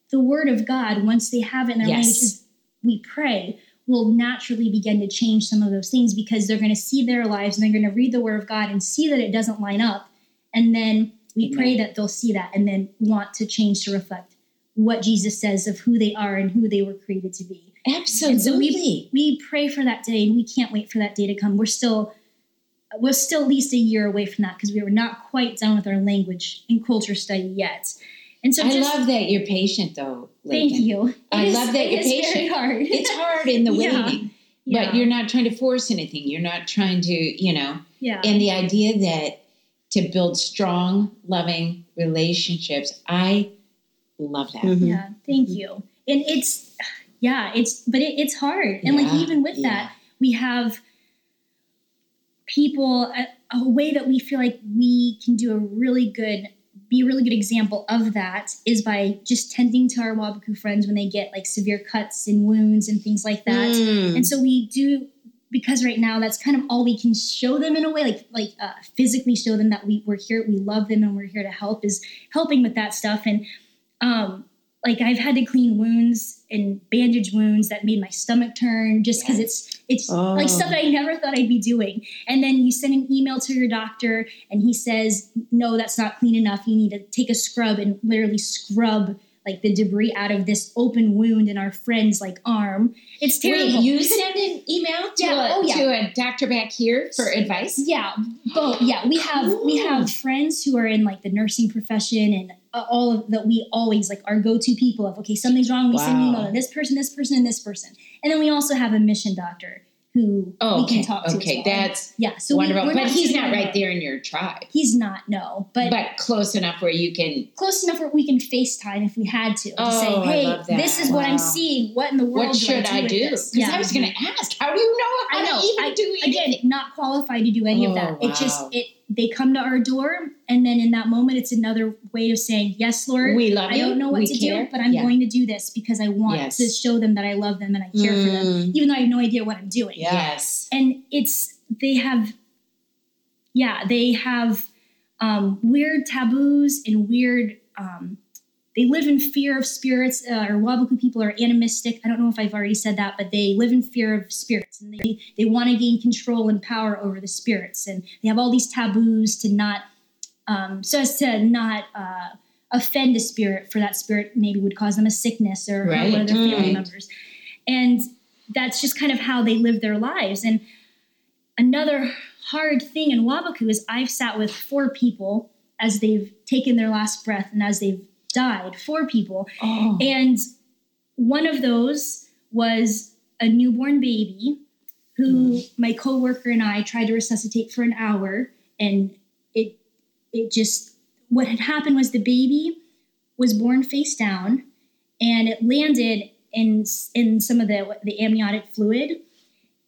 the word of God, once they have it in their Yes. language, is we pray, will naturally begin to change some of those things because they're going to see their lives and they're going to read the word of God and see that it doesn't line up. And then we Amen. pray that they'll see that and then want to change to reflect what Jesus says of who they are and who they were created to be. And so Absolutely. we, we pray for that day and we can't wait for that day to come. We're still we're still at least a year away from that because we were not quite done with our language and culture study yet. And so I love that you're patient, though. Thank you. It I is- love that it you're is very patient. hard. It's hard in the waiting, Yeah. but you're not trying to force anything. You're not trying to, you know, yeah. and the idea that to build strong, loving relationships, I love that. Mhm. Yeah, thank you. And it's yeah, it's but it, it's hard. And like even with yeah. that, we have people a, a way that we feel like we can do a really good be a really good example of that is by just tending to our Wabuku friends when they get like severe cuts and wounds and things like that. Mm. And so we do because right now that's kind of all we can show them in a way, like like uh, physically show them that we we're here, we love them, and we're here to help is helping with that stuff. And um, like I've had to clean wounds and bandage wounds that made my stomach turn just because it's it's Oh. like stuff that I oh. never thought I'd be doing. And then you send an email to your doctor, and he says, "No, that's not clean enough. You need to take a scrub and literally scrub." Like the debris out of this open wound in our friend's like arm. It's terrible. Wait, you send an email to, Yeah, a, oh, yeah. to a doctor back here for advice? Yeah, both. Yeah, we have we have friends who are in like the nursing profession and uh, all of that. We always like our go to people of okay, something's wrong. We send an email to this person, this person, and this person, and then we also have a mission doctor who Oh, we okay. can talk to. okay, well. that's yeah. So wonderful. we're but he's not right there in your tribe. He's not. No, but, But close enough where you can. close enough where we can FaceTime if we had to to Oh, say, I hey, that. this is what I'm seeing. What in the world? What should I do? Because I was going to ask, how do you know how I know. to even I- do again not qualified to do any of Oh, that it just it they come to our door and then in that moment it's another way of saying yes lord we love i you. don't know what we to care. do but i'm Yeah. going to do this because i want Yes. to show them that i love them and i care for them Mm. even though i have no idea what i'm doing Yes. and it's they have yeah they have um, weird taboos and weird um, they live in fear of spirits uh, or wabuku people are animistic. I don't know if i've already said that but they live in fear of spirits and they, they want to gain control and power over the spirits and they have all these taboos to not um, so as to not uh, offend a spirit for that spirit maybe would cause them a sickness or hurt one of their family right. members. And that's just kind of how they live their lives and another hard thing in Wabuku is I've sat with four people as they've taken their last breath and as they've died, four people. Oh. And one of those was a newborn baby who mm-hmm. my coworker and I tried to resuscitate for an hour and it it just what had happened was the baby was born face down and it landed in in some of the the amniotic fluid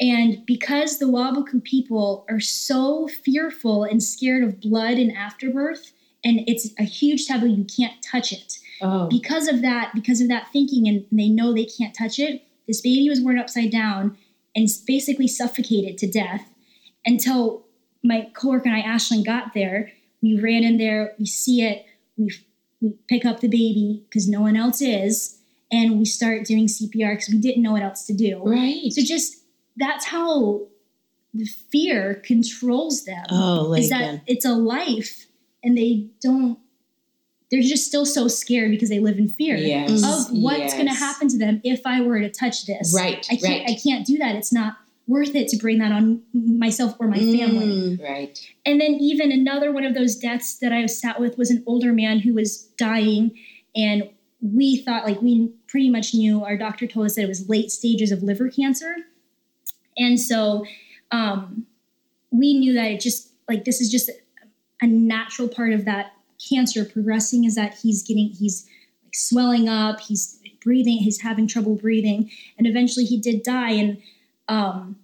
and because the Wabuku people are so fearful and scared of blood and afterbirth, and it's a huge taboo, you can't touch it. oh. Because of that, because of that thinking, and they know they can't touch it, this baby was born upside down and basically suffocated to death until my coworker and I, Ashlyn, got there. We ran in there, we see it, we, we pick up the baby because no one else is, and we start doing CPR because we didn't know what else to do. Right. So just that's how the fear controls them. Oh, is Laken. that it's a life and they don't they're just still so scared because they live in fear Yes. of what's going to happen to them if I were to touch this. Right. I can't right. I can't do that. It's not worth it to bring that on myself or my family. Mm. Right. And then even another one of those deaths that I sat with was an older man who was dying and we thought like we pretty much knew our doctor told us that it was late stages of liver cancer. And so um, we knew that it just like this is just a, natural part of that cancer progressing is that he's getting he's like swelling up, he's breathing, he's having trouble breathing, and eventually he did die. And um,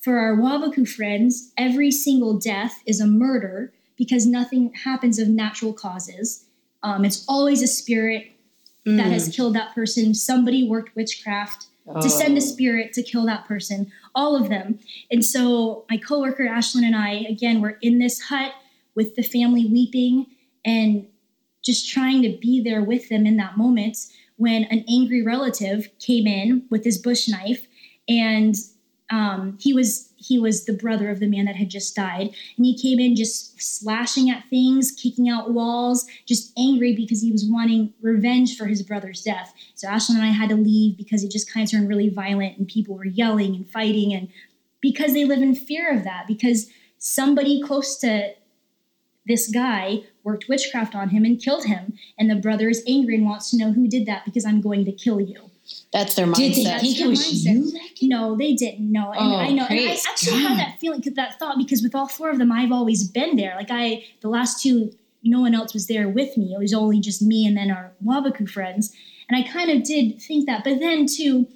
for our Wabuku friends, every single death is a murder because nothing happens of natural causes. Um, it's always a spirit that Mm. has killed that person. Somebody worked witchcraft to send a Oh. spirit to kill that person. All of them. And so my coworker Ashlyn and I, again, we're in this hut with the family weeping and just trying to be there with them in that moment when an angry relative came in with his bush knife and um, he was he was the brother of the man that had just died. And he came in just slashing at things kicking out walls just angry because he was wanting revenge for his brother's death. So ashlyn and i had to leave because it just kind of turned really violent and people were yelling and fighting and because they live in fear of that because somebody close to this guy worked witchcraft on him and killed him. And the brother is angry and wants to know who did that because I'm going to kill you. That's their mindset. Did they That's think it was mindset. you? No, they didn't know. And Oh, I know. And I actually God. had that feeling, that thought, because with all four of them, I've always been there. Like I, the last two, no one else was there with me. It was only just me and then our Wabuku friends. And I kind of did think that. But then too,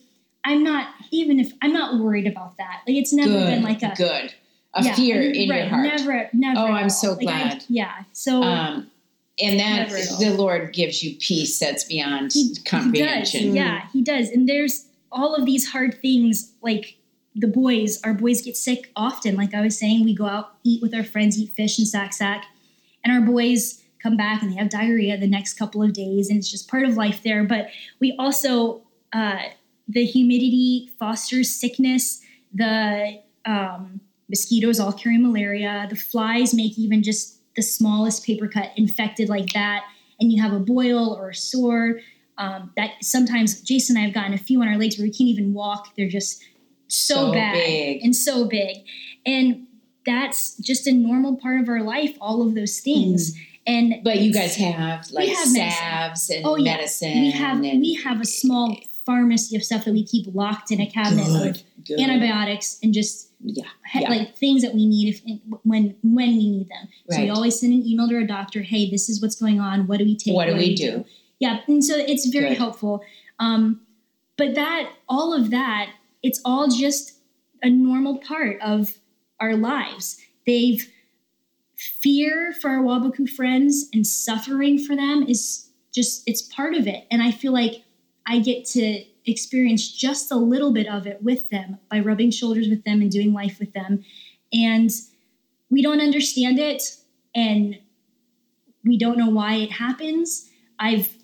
I'm not, even if, I'm not worried about that. Like it's never good, been like a, good. A yeah, fear in right, your heart. Never, never. Oh, I'm so Like, I- glad. yeah. So Um, and that Never at all. the Lord gives you peace that's beyond he, he does. comprehension. Yeah, he does. And there's all of these hard things like the boys, our boys get sick often. Like I was saying, we go out, eat with our friends, eat fish and sack sack, and our boys come back and they have diarrhea the next couple of days, and it's just part of life there. But we also, uh, the humidity fosters sickness. The um, mosquitoes all carry malaria. The flies make even just the smallest paper cut infected like that, and you have a boil or a sore. Um, that sometimes Jason and I have gotten a few on our legs where we can't even walk. They're just so, So bad big. and so big. And that's just a normal part of our life, all of those things. And But you guys have like salves and Oh, yeah. medicine. we have and, we have a small pharmacy of stuff that we keep locked in a cabinet good, with good. antibiotics and just Yeah, he- yeah. like things that we need if when when we need them. So we always send an email to our doctor. Hey, this is what's going on. What do we take? What do we do? Yeah, and so it's very Good. helpful. Um, but that all of that, it's all just a normal part of our lives. They've fear for our Wabuku friends and suffering for them is just it's part of it. And I feel like I get to experience just a little bit of it with them by rubbing shoulders with them and doing life with them. And we don't understand it and we don't know why it happens. I've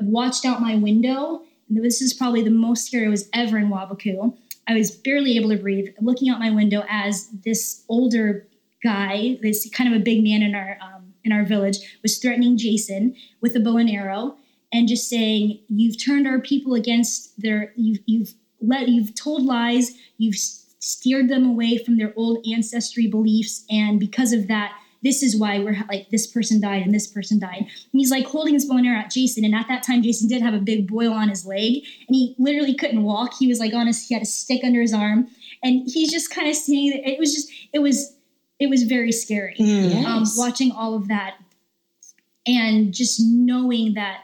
watched out my window. This is probably the most scary I was ever in Wabuku. I was barely able to breathe, looking out my window as this older guy, this kind of a big man in our um, in our village, was threatening Jason with a bow and arrow and just saying, "You've turned our people against their. You've you've let you've told lies. You've steered them away from their old ancestry beliefs, and because of that." This is why we're like this person died and this person died. And he's like holding his bow and arrow at Jason, and at that time Jason did have a big boil on his leg, and he literally couldn't walk. He was like on his he had a stick under his arm, and he's just kind of seeing there. It was just it was it was very scary Mm. um, Yes. watching all of that and just knowing that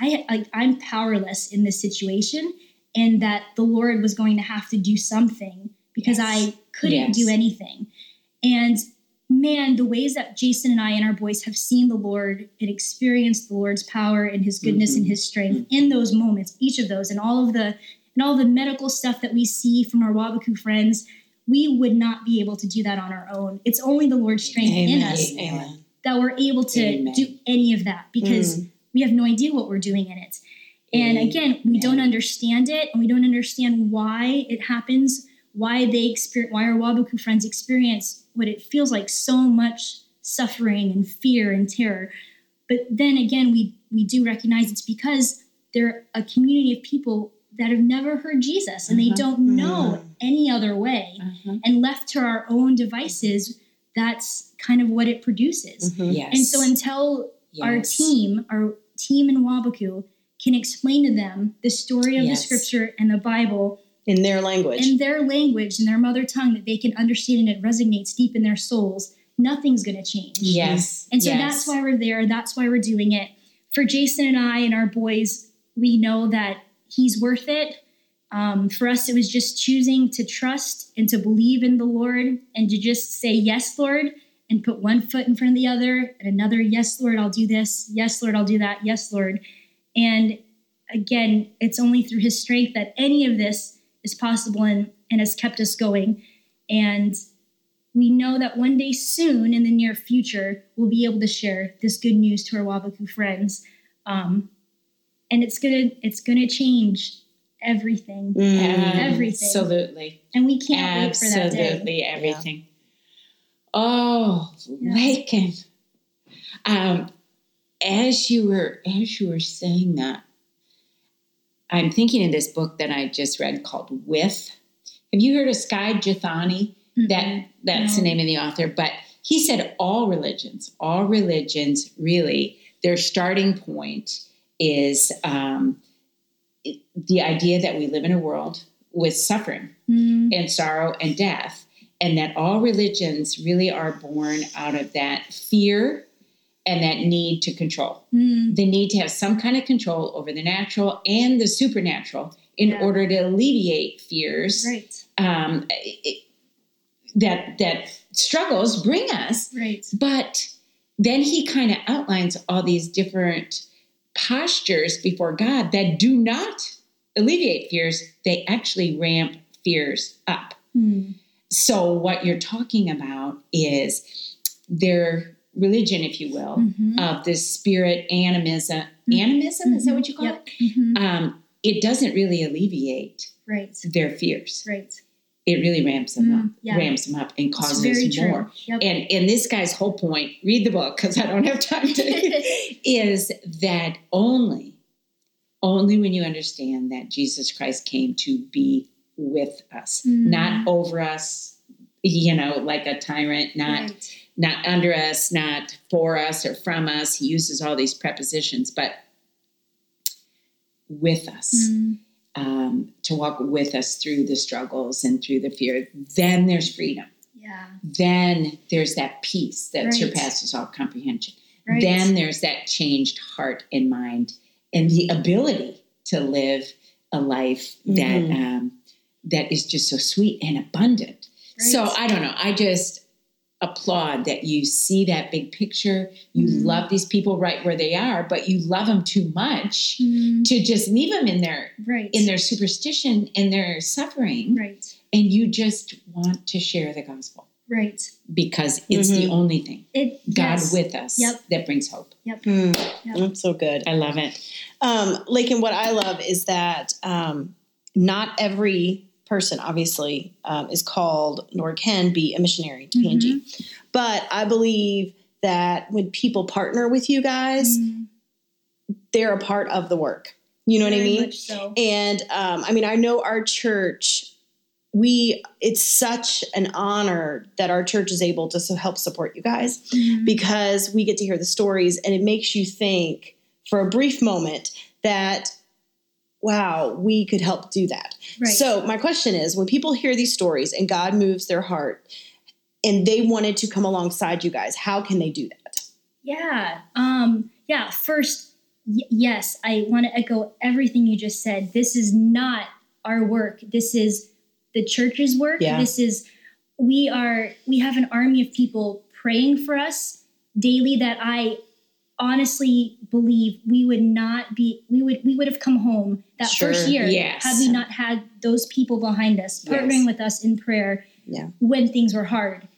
I like I'm powerless in this situation and that the Lord was going to have to do something because Yes. I couldn't Yes. do anything. And man, the ways that Jason and I and our boys have seen the Lord and experienced the Lord's power and his goodness and Mhm. his strength in those moments, each of those and all of the and all the medical stuff that we see from our Wabuku friends, we would not be able to do that on our own. It's only the Lord's strength in us Amen. that we're able to Amen. do any of that because we have no idea what we're doing in it. And again, we don't understand it and we don't understand why it happens, why they experience why our Wabuku friends experience what it feels like so much suffering and fear and terror. But then again, we we do recognize it's because they're a community of people that have never heard Jesus and they Uh-huh. don't know Mhm. any other way. Uh-huh. And left to our own devices, that's kind of what it produces. Mhm. Yes. And so until our team, our team in Wabuku, can explain to them the story of Yes. the scripture and the Bible In their language. in their language, in their mother tongue that they can understand and it resonates deep in their souls, nothing's going to change. Yes. And so yes. that's why we're there. That's why we're doing it. For Jason and I and our boys, we know that he's worth it. Um, for us, it was just choosing to trust and to believe in the Lord and to just say, Yes, Lord, and put one foot in front of the other and another, Yes, Lord, I'll do this. Yes, Lord, I'll do that. Yes, Lord. And again, it's only through his strength that any of this is possible and, and has kept us going. And we know that one day soon in the near future, we'll be able to share this good news to our Wabuku friends. Um, and it's gonna it's gonna change everything. Mm. everything. Absolutely. And we can't wait for that day. Absolutely everything. Oh. Laken. Um, as you were as you were saying that, I'm thinking of this book that I just read called With. Have you heard of Skye Jethani? That that's the name of the author. But he said all religions, all religions, really, their starting point is um, the idea that we live in a world with suffering Mm, and sorrow and death, and that all religions really are born out of that fear and that need to control. mm, The need to have some kind of control over the natural and the supernatural in Yeah. order to alleviate fears right, um, it- that that struggles bring us. right. But then he kind of outlines all these different postures before God that do not alleviate fears; they actually ramp fears up. Mm, So what you're talking about is their religion, if you will, mhm, of this spirit animism. Animism is that what you call Yep. it? Um, it doesn't really alleviate Right, their fears. right. It really ramps them Mm, up, yeah. ramps them up, and causes more. Yep. And and this guy's whole point, read the book because I don't have time to, is that only, only when you understand that Jesus Christ came to be with us, Mm. not over us, you know, like a tyrant, not right. not under us, not for us or from us. He uses all these prepositions, but with us, Mm, um, to walk with us through the struggles and through the fear. Then there's freedom. yeah, Then there's that peace that Right. surpasses all comprehension. right. Then there's that changed heart and mind and the ability to live a life that Mhm. um, that is just so sweet and abundant. So I don't know. I just applaud that you see that big picture. You Mhm. love these people right where they are, but you love them too much Mm, to just leave them in their right, in their superstition and their suffering, right, and you just want to share the gospel right. because it's the Mhm. only thing It God yes. with us Yep. that brings hope. Hmm, Yep. That's so good. I love it. Um, and what I love is that um, not every person, obviously, um, is called nor can be a missionary to PNG. But I believe that when people partner with you guys, Mm, they're a part of the work. You know what I mean? so. And um, I mean, I know our church. We it's such an honor that our church is able to so help support you guys Mhm. because we get to hear the stories and it makes you think for a brief moment that wow we could help do that Right. so my question is when people hear these stories and god moves their heart and they wanted to come alongside you guys how can they do that Yeah. Um, yeah. First, y- yes, I want to echo everything you just said. This is not our work. This is the church's work. Yeah. This is we are we have an army of people praying for us daily that I honestly believe we would not be we would we would have come home that Sure. first year Yes. had we not had those people behind us partnering Yes. with us in prayer Yeah. when things were hard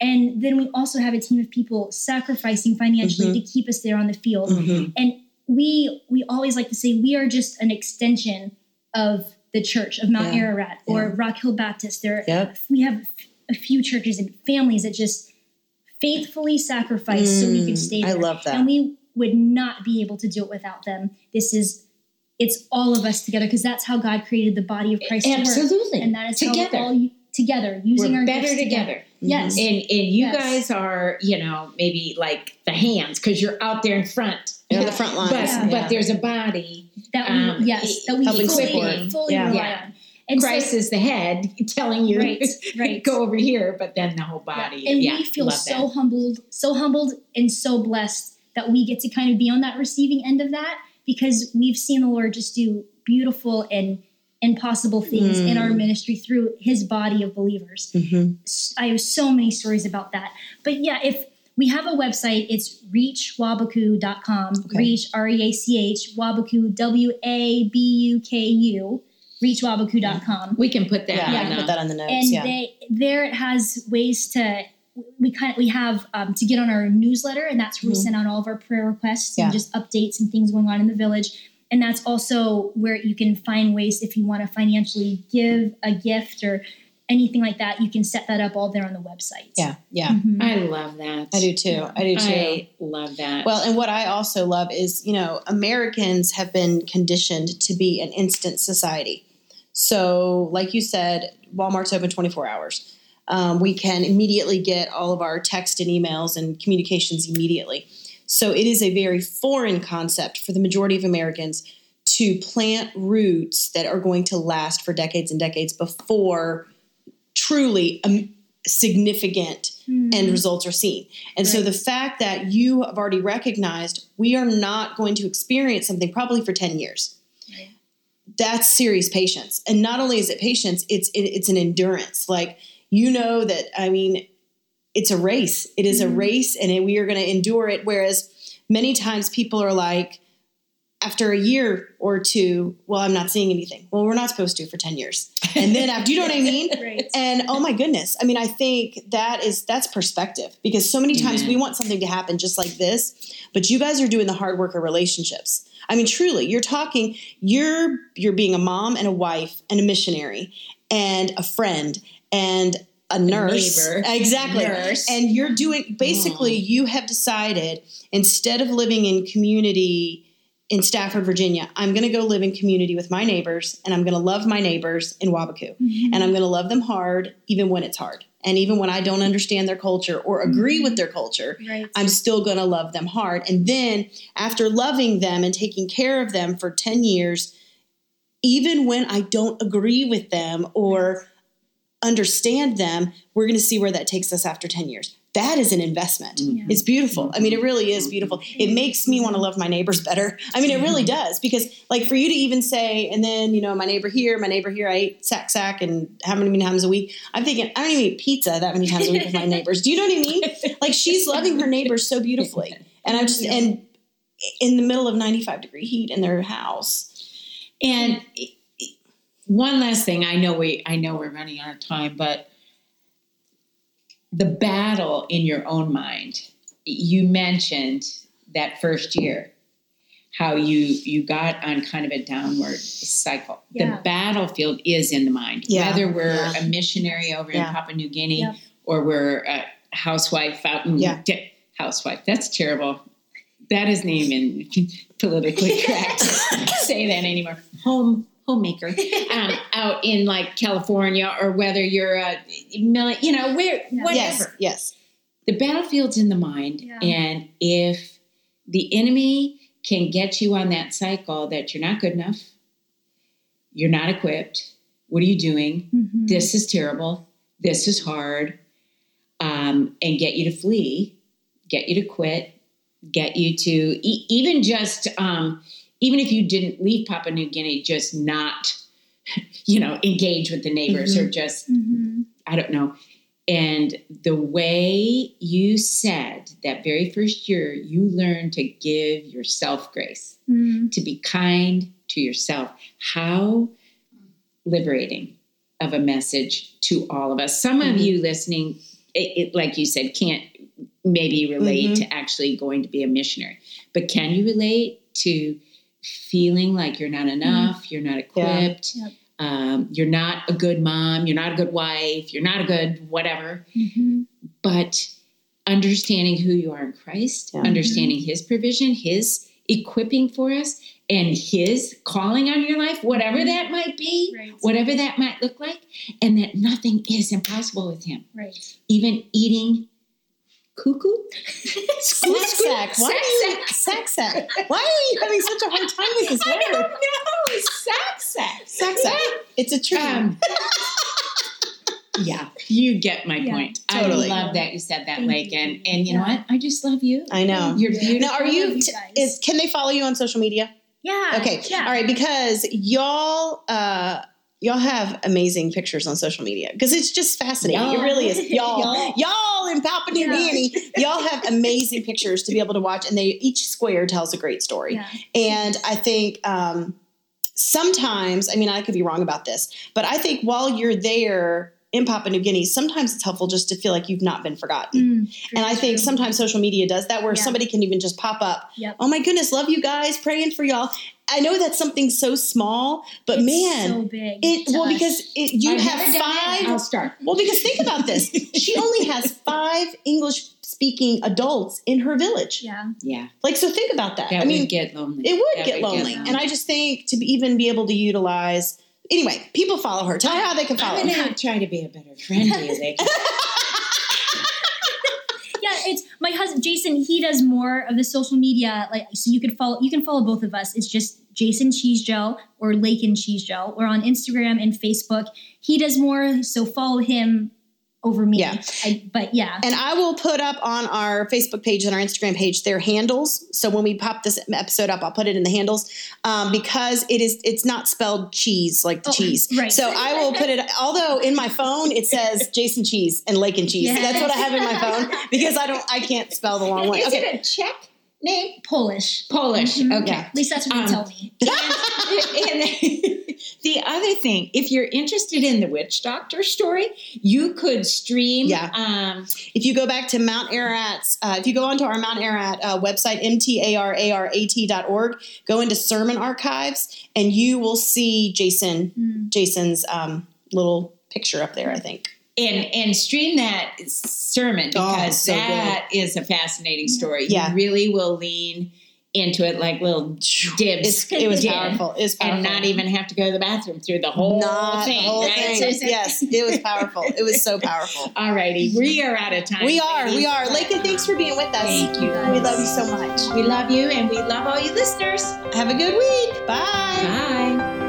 and then we also have a team of people sacrificing financially Mhm. to keep us there on the field Mhm. and we we always like to say we are just an extension of the church of Mount Yeah. Ararat or Yeah. Rock Hill Baptist. There, Yep. we have a few churches and families that just faithfully sacrifice so we can Mm, stay I there. love that. and we would not be able to do it without them. This is it's all of us together because that's how God created the body of Christ to work. Absolutely. and that is together. how we're all together using We're our better gifts together. Yes. And and you Yes. guys are, you know, maybe like the hands because you're out there in front. You're the front lines. But Yeah. but there's a body. that we Um, yes that we fully, fully Yeah. rely Yeah. on. And so- Christ is the head telling you Right, right. go over here, but then the whole body. Yeah, And yeah, we feel so that. humbled, so humbled and so blessed that we get to kind of be on that receiving end of that because we've seen the Lord just do beautiful and impossible things in our Mm. ministry through his body of believers. Mhm. S- I have so many stories about that. But yeah, if we have a website, it's reachwabuku.com. Okay. Reach R E A C H Wabuku W A B U K U. Reachwabuku.com We can put that yeah, I on can the- put that on the notes and yeah they there it has ways to we kind of we have um, to get on our newsletter and that's where we Mhm. send out all of our prayer requests Yeah. and just updates and things going on in the village and that's also where you can find ways if you want to financially give a gift or anything like that you can set that up all there on the website yeah yeah Mhm. I love that. i do too i do too I love that. Well, and what I also love is, you know, Americans have been conditioned to be an instant society. So, like you said, Walmart's open 24 hours. Um, we can immediately get all of our text and emails and communications immediately. So it is a very foreign concept for the majority of Americans to plant roots that are going to last for decades and decades before truly um, significant Mm. end results are seen. And so the fact that you have already recognized we are not going to experience something probably for 10 years. That's serious patience. And not only is it patience, it's it, it's an endurance. Like you know that I mean it's a race. It is a Mhm. race and we are going to endure it whereas many times people are like after a year or two, well, I'm not seeing anything. Well, we're not supposed to for 10 years. And then after, you know what I mean? Right. And oh my goodness, I mean, I think that is that's perspective because so many times Amen. we want something to happen just like this, but you guys are doing the hard work of relationships. I mean, truly, you're talking, you're you're being a mom and a wife and a missionary and a friend and a nurse. neighbor. Exactly. Nurse. And you're doing basically you have decided instead of living in community in Stafford, Virginia, I'm going to go live in community with my neighbors and I'm going to love my neighbors in Wabuku Mhm. and I'm going to love them hard even when it's hard. And even when I don't understand their culture or agree with mm-hmm. their culture, right. I'm still going to love them hard. And then after loving them and taking care of them for 10 years, even when I don't agree with them or understand them, we're going to see where that takes us after 10 years. That is an investment. Mm-hmm. Yeah. It's beautiful. I mean, it really is mm-hmm. beautiful. It makes me want to love my neighbors better. I mean, it really mm-hmm. does because, like, for you to even say, and then, you know, my neighbor here, my neighbor here, I ate sack sack and how many, many times a week? I'm thinking, I don't even eat pizza that many times a week with my neighbors. Do you know what I mean? Like, she's loving her neighbors so beautifully. And I'm just, and in the middle of 95 degree heat in their house. And one last thing, I know we I know we're running out of time, but the battle in your own mind. You mentioned that first year how you you got on kind of a downward cycle. Yeah. The battlefield is in the mind. Yeah. Whether we're Yeah. a missionary over in Papua New Guinea or we're a housewife out in Yeah. di- housewife. That's terrible. That isn't even politically correct say that anymore. Home homemaker um, out in like California or whether you're a you know where Yeah. whatever. Yes, yes. The battlefield's in the mind, Yeah. and if the enemy can get you on that cycle that you're not good enough, you're not equipped. What are you doing? Mhm. this is terrible, this is hard, um, and get you to flee, get you to quit, get you to e- even just, um, even if you didn't leave Papua New Guinea, just not, you know, engage with the neighbors or just, Mhm. I don't know. And the way you said that very first year, you learned to give yourself grace Mhm. to be kind to yourself. How liberating of a message to all of us. Some of Mhm. you listening, it, it, like you said, can't maybe relate Mhm. to actually going to be a missionary, but can you relate to feeling like you're not enough, you're not equipped, Yep. um, you're not a good mom, you're not a good wife, you're not a good whatever, Mhm. but understanding who you are in Christ, Yeah. understanding His provision, His equipping for us, and His calling on your life, whatever that might be, Right. whatever that might look like, and that nothing is impossible with Him. Right. Even eating cuckoo, Sack sack. Why are you sack sack? Why are you having such a hard time with this I don't know, sack sack, Sack sack. It's a tree. Um, yeah, you get my Yeah, point. totally. I love that you said that, Thank Lake, and and you know what? I just love you. I know. You're beautiful. Now, are you? you is can they follow you on social media? Yeah. Okay. Yeah. All right. Because y'all, uh, y'all have amazing pictures on social media because it's just fascinating. It Y'all. really is. Y'all, Y'all. y'all in Papua New. Guinea, y'all have amazing pictures to be able to watch, and they each square tells a great story. Yeah. And I think um, sometimes, I mean, I could be wrong about this, but I think while you're there in Papua New Guinea, sometimes it's helpful just to feel like you've not been forgotten. Mm, And I think true. sometimes social media does that where Yeah. somebody can even just pop up. Yep. Oh my goodness, love you guys, praying for y'all. I know that's something so small, but It's man, so big. it well us. because it, you I've have never. I'll start. Well, because think about this, she only has five English speaking adults in her village. Yeah. Yeah, Like, so think about that. that I mean, would get lonely. it would That get lonely. lonely. And I just think to be, even be able to utilize anyway, people follow her. Tell her how they can follow I'm her. gonna try to be a better friend to you. Like, yeah, it's my husband Jason. He does more of the social media, like so you could follow. You can follow both of us. It's just Jason Cizdziel or Laken Cizdziel. We're on Instagram and Facebook. He does more, so follow him over me. Yeah. I, but yeah, And I will put up on our Facebook page and our Instagram page their handles. So when we pop this episode up, I'll put it in the handles um, because it is it's not spelled cheese like the Oh, cheese. right. So I will put it. Although in my phone it says Jason Cheese and Lake and Cheese. Yes. That's what I have in my phone because I don't I can't spell the long way. is Okay. it a Czech name? Polish. Polish. Mhm. Okay. At least that's what they Um, tell me. and the other thing, if you're interested in the witch doctor story, you could stream. Yeah. Um, If you go back to Mount Ararat's, uh, if you go onto our Mount Ararat uh, website, mtararat.org, go into sermon archives, and you will see Jason Mm. Jason's um, little picture up there. I think. and and stream that sermon Oh, because so that is a fascinating story. Yeah. You really will lean into it like little dibs. It's, it was powerful. It was powerful. And not even have to go to the bathroom through the whole Not thing. the whole right? thing. Yes, it was powerful. It was so powerful. All righty, we are out of time. We are, we are. Laken, thanks for being with us. Thank you. We love you so much. We love you and we love all you listeners. Have a good week. Bye. Bye.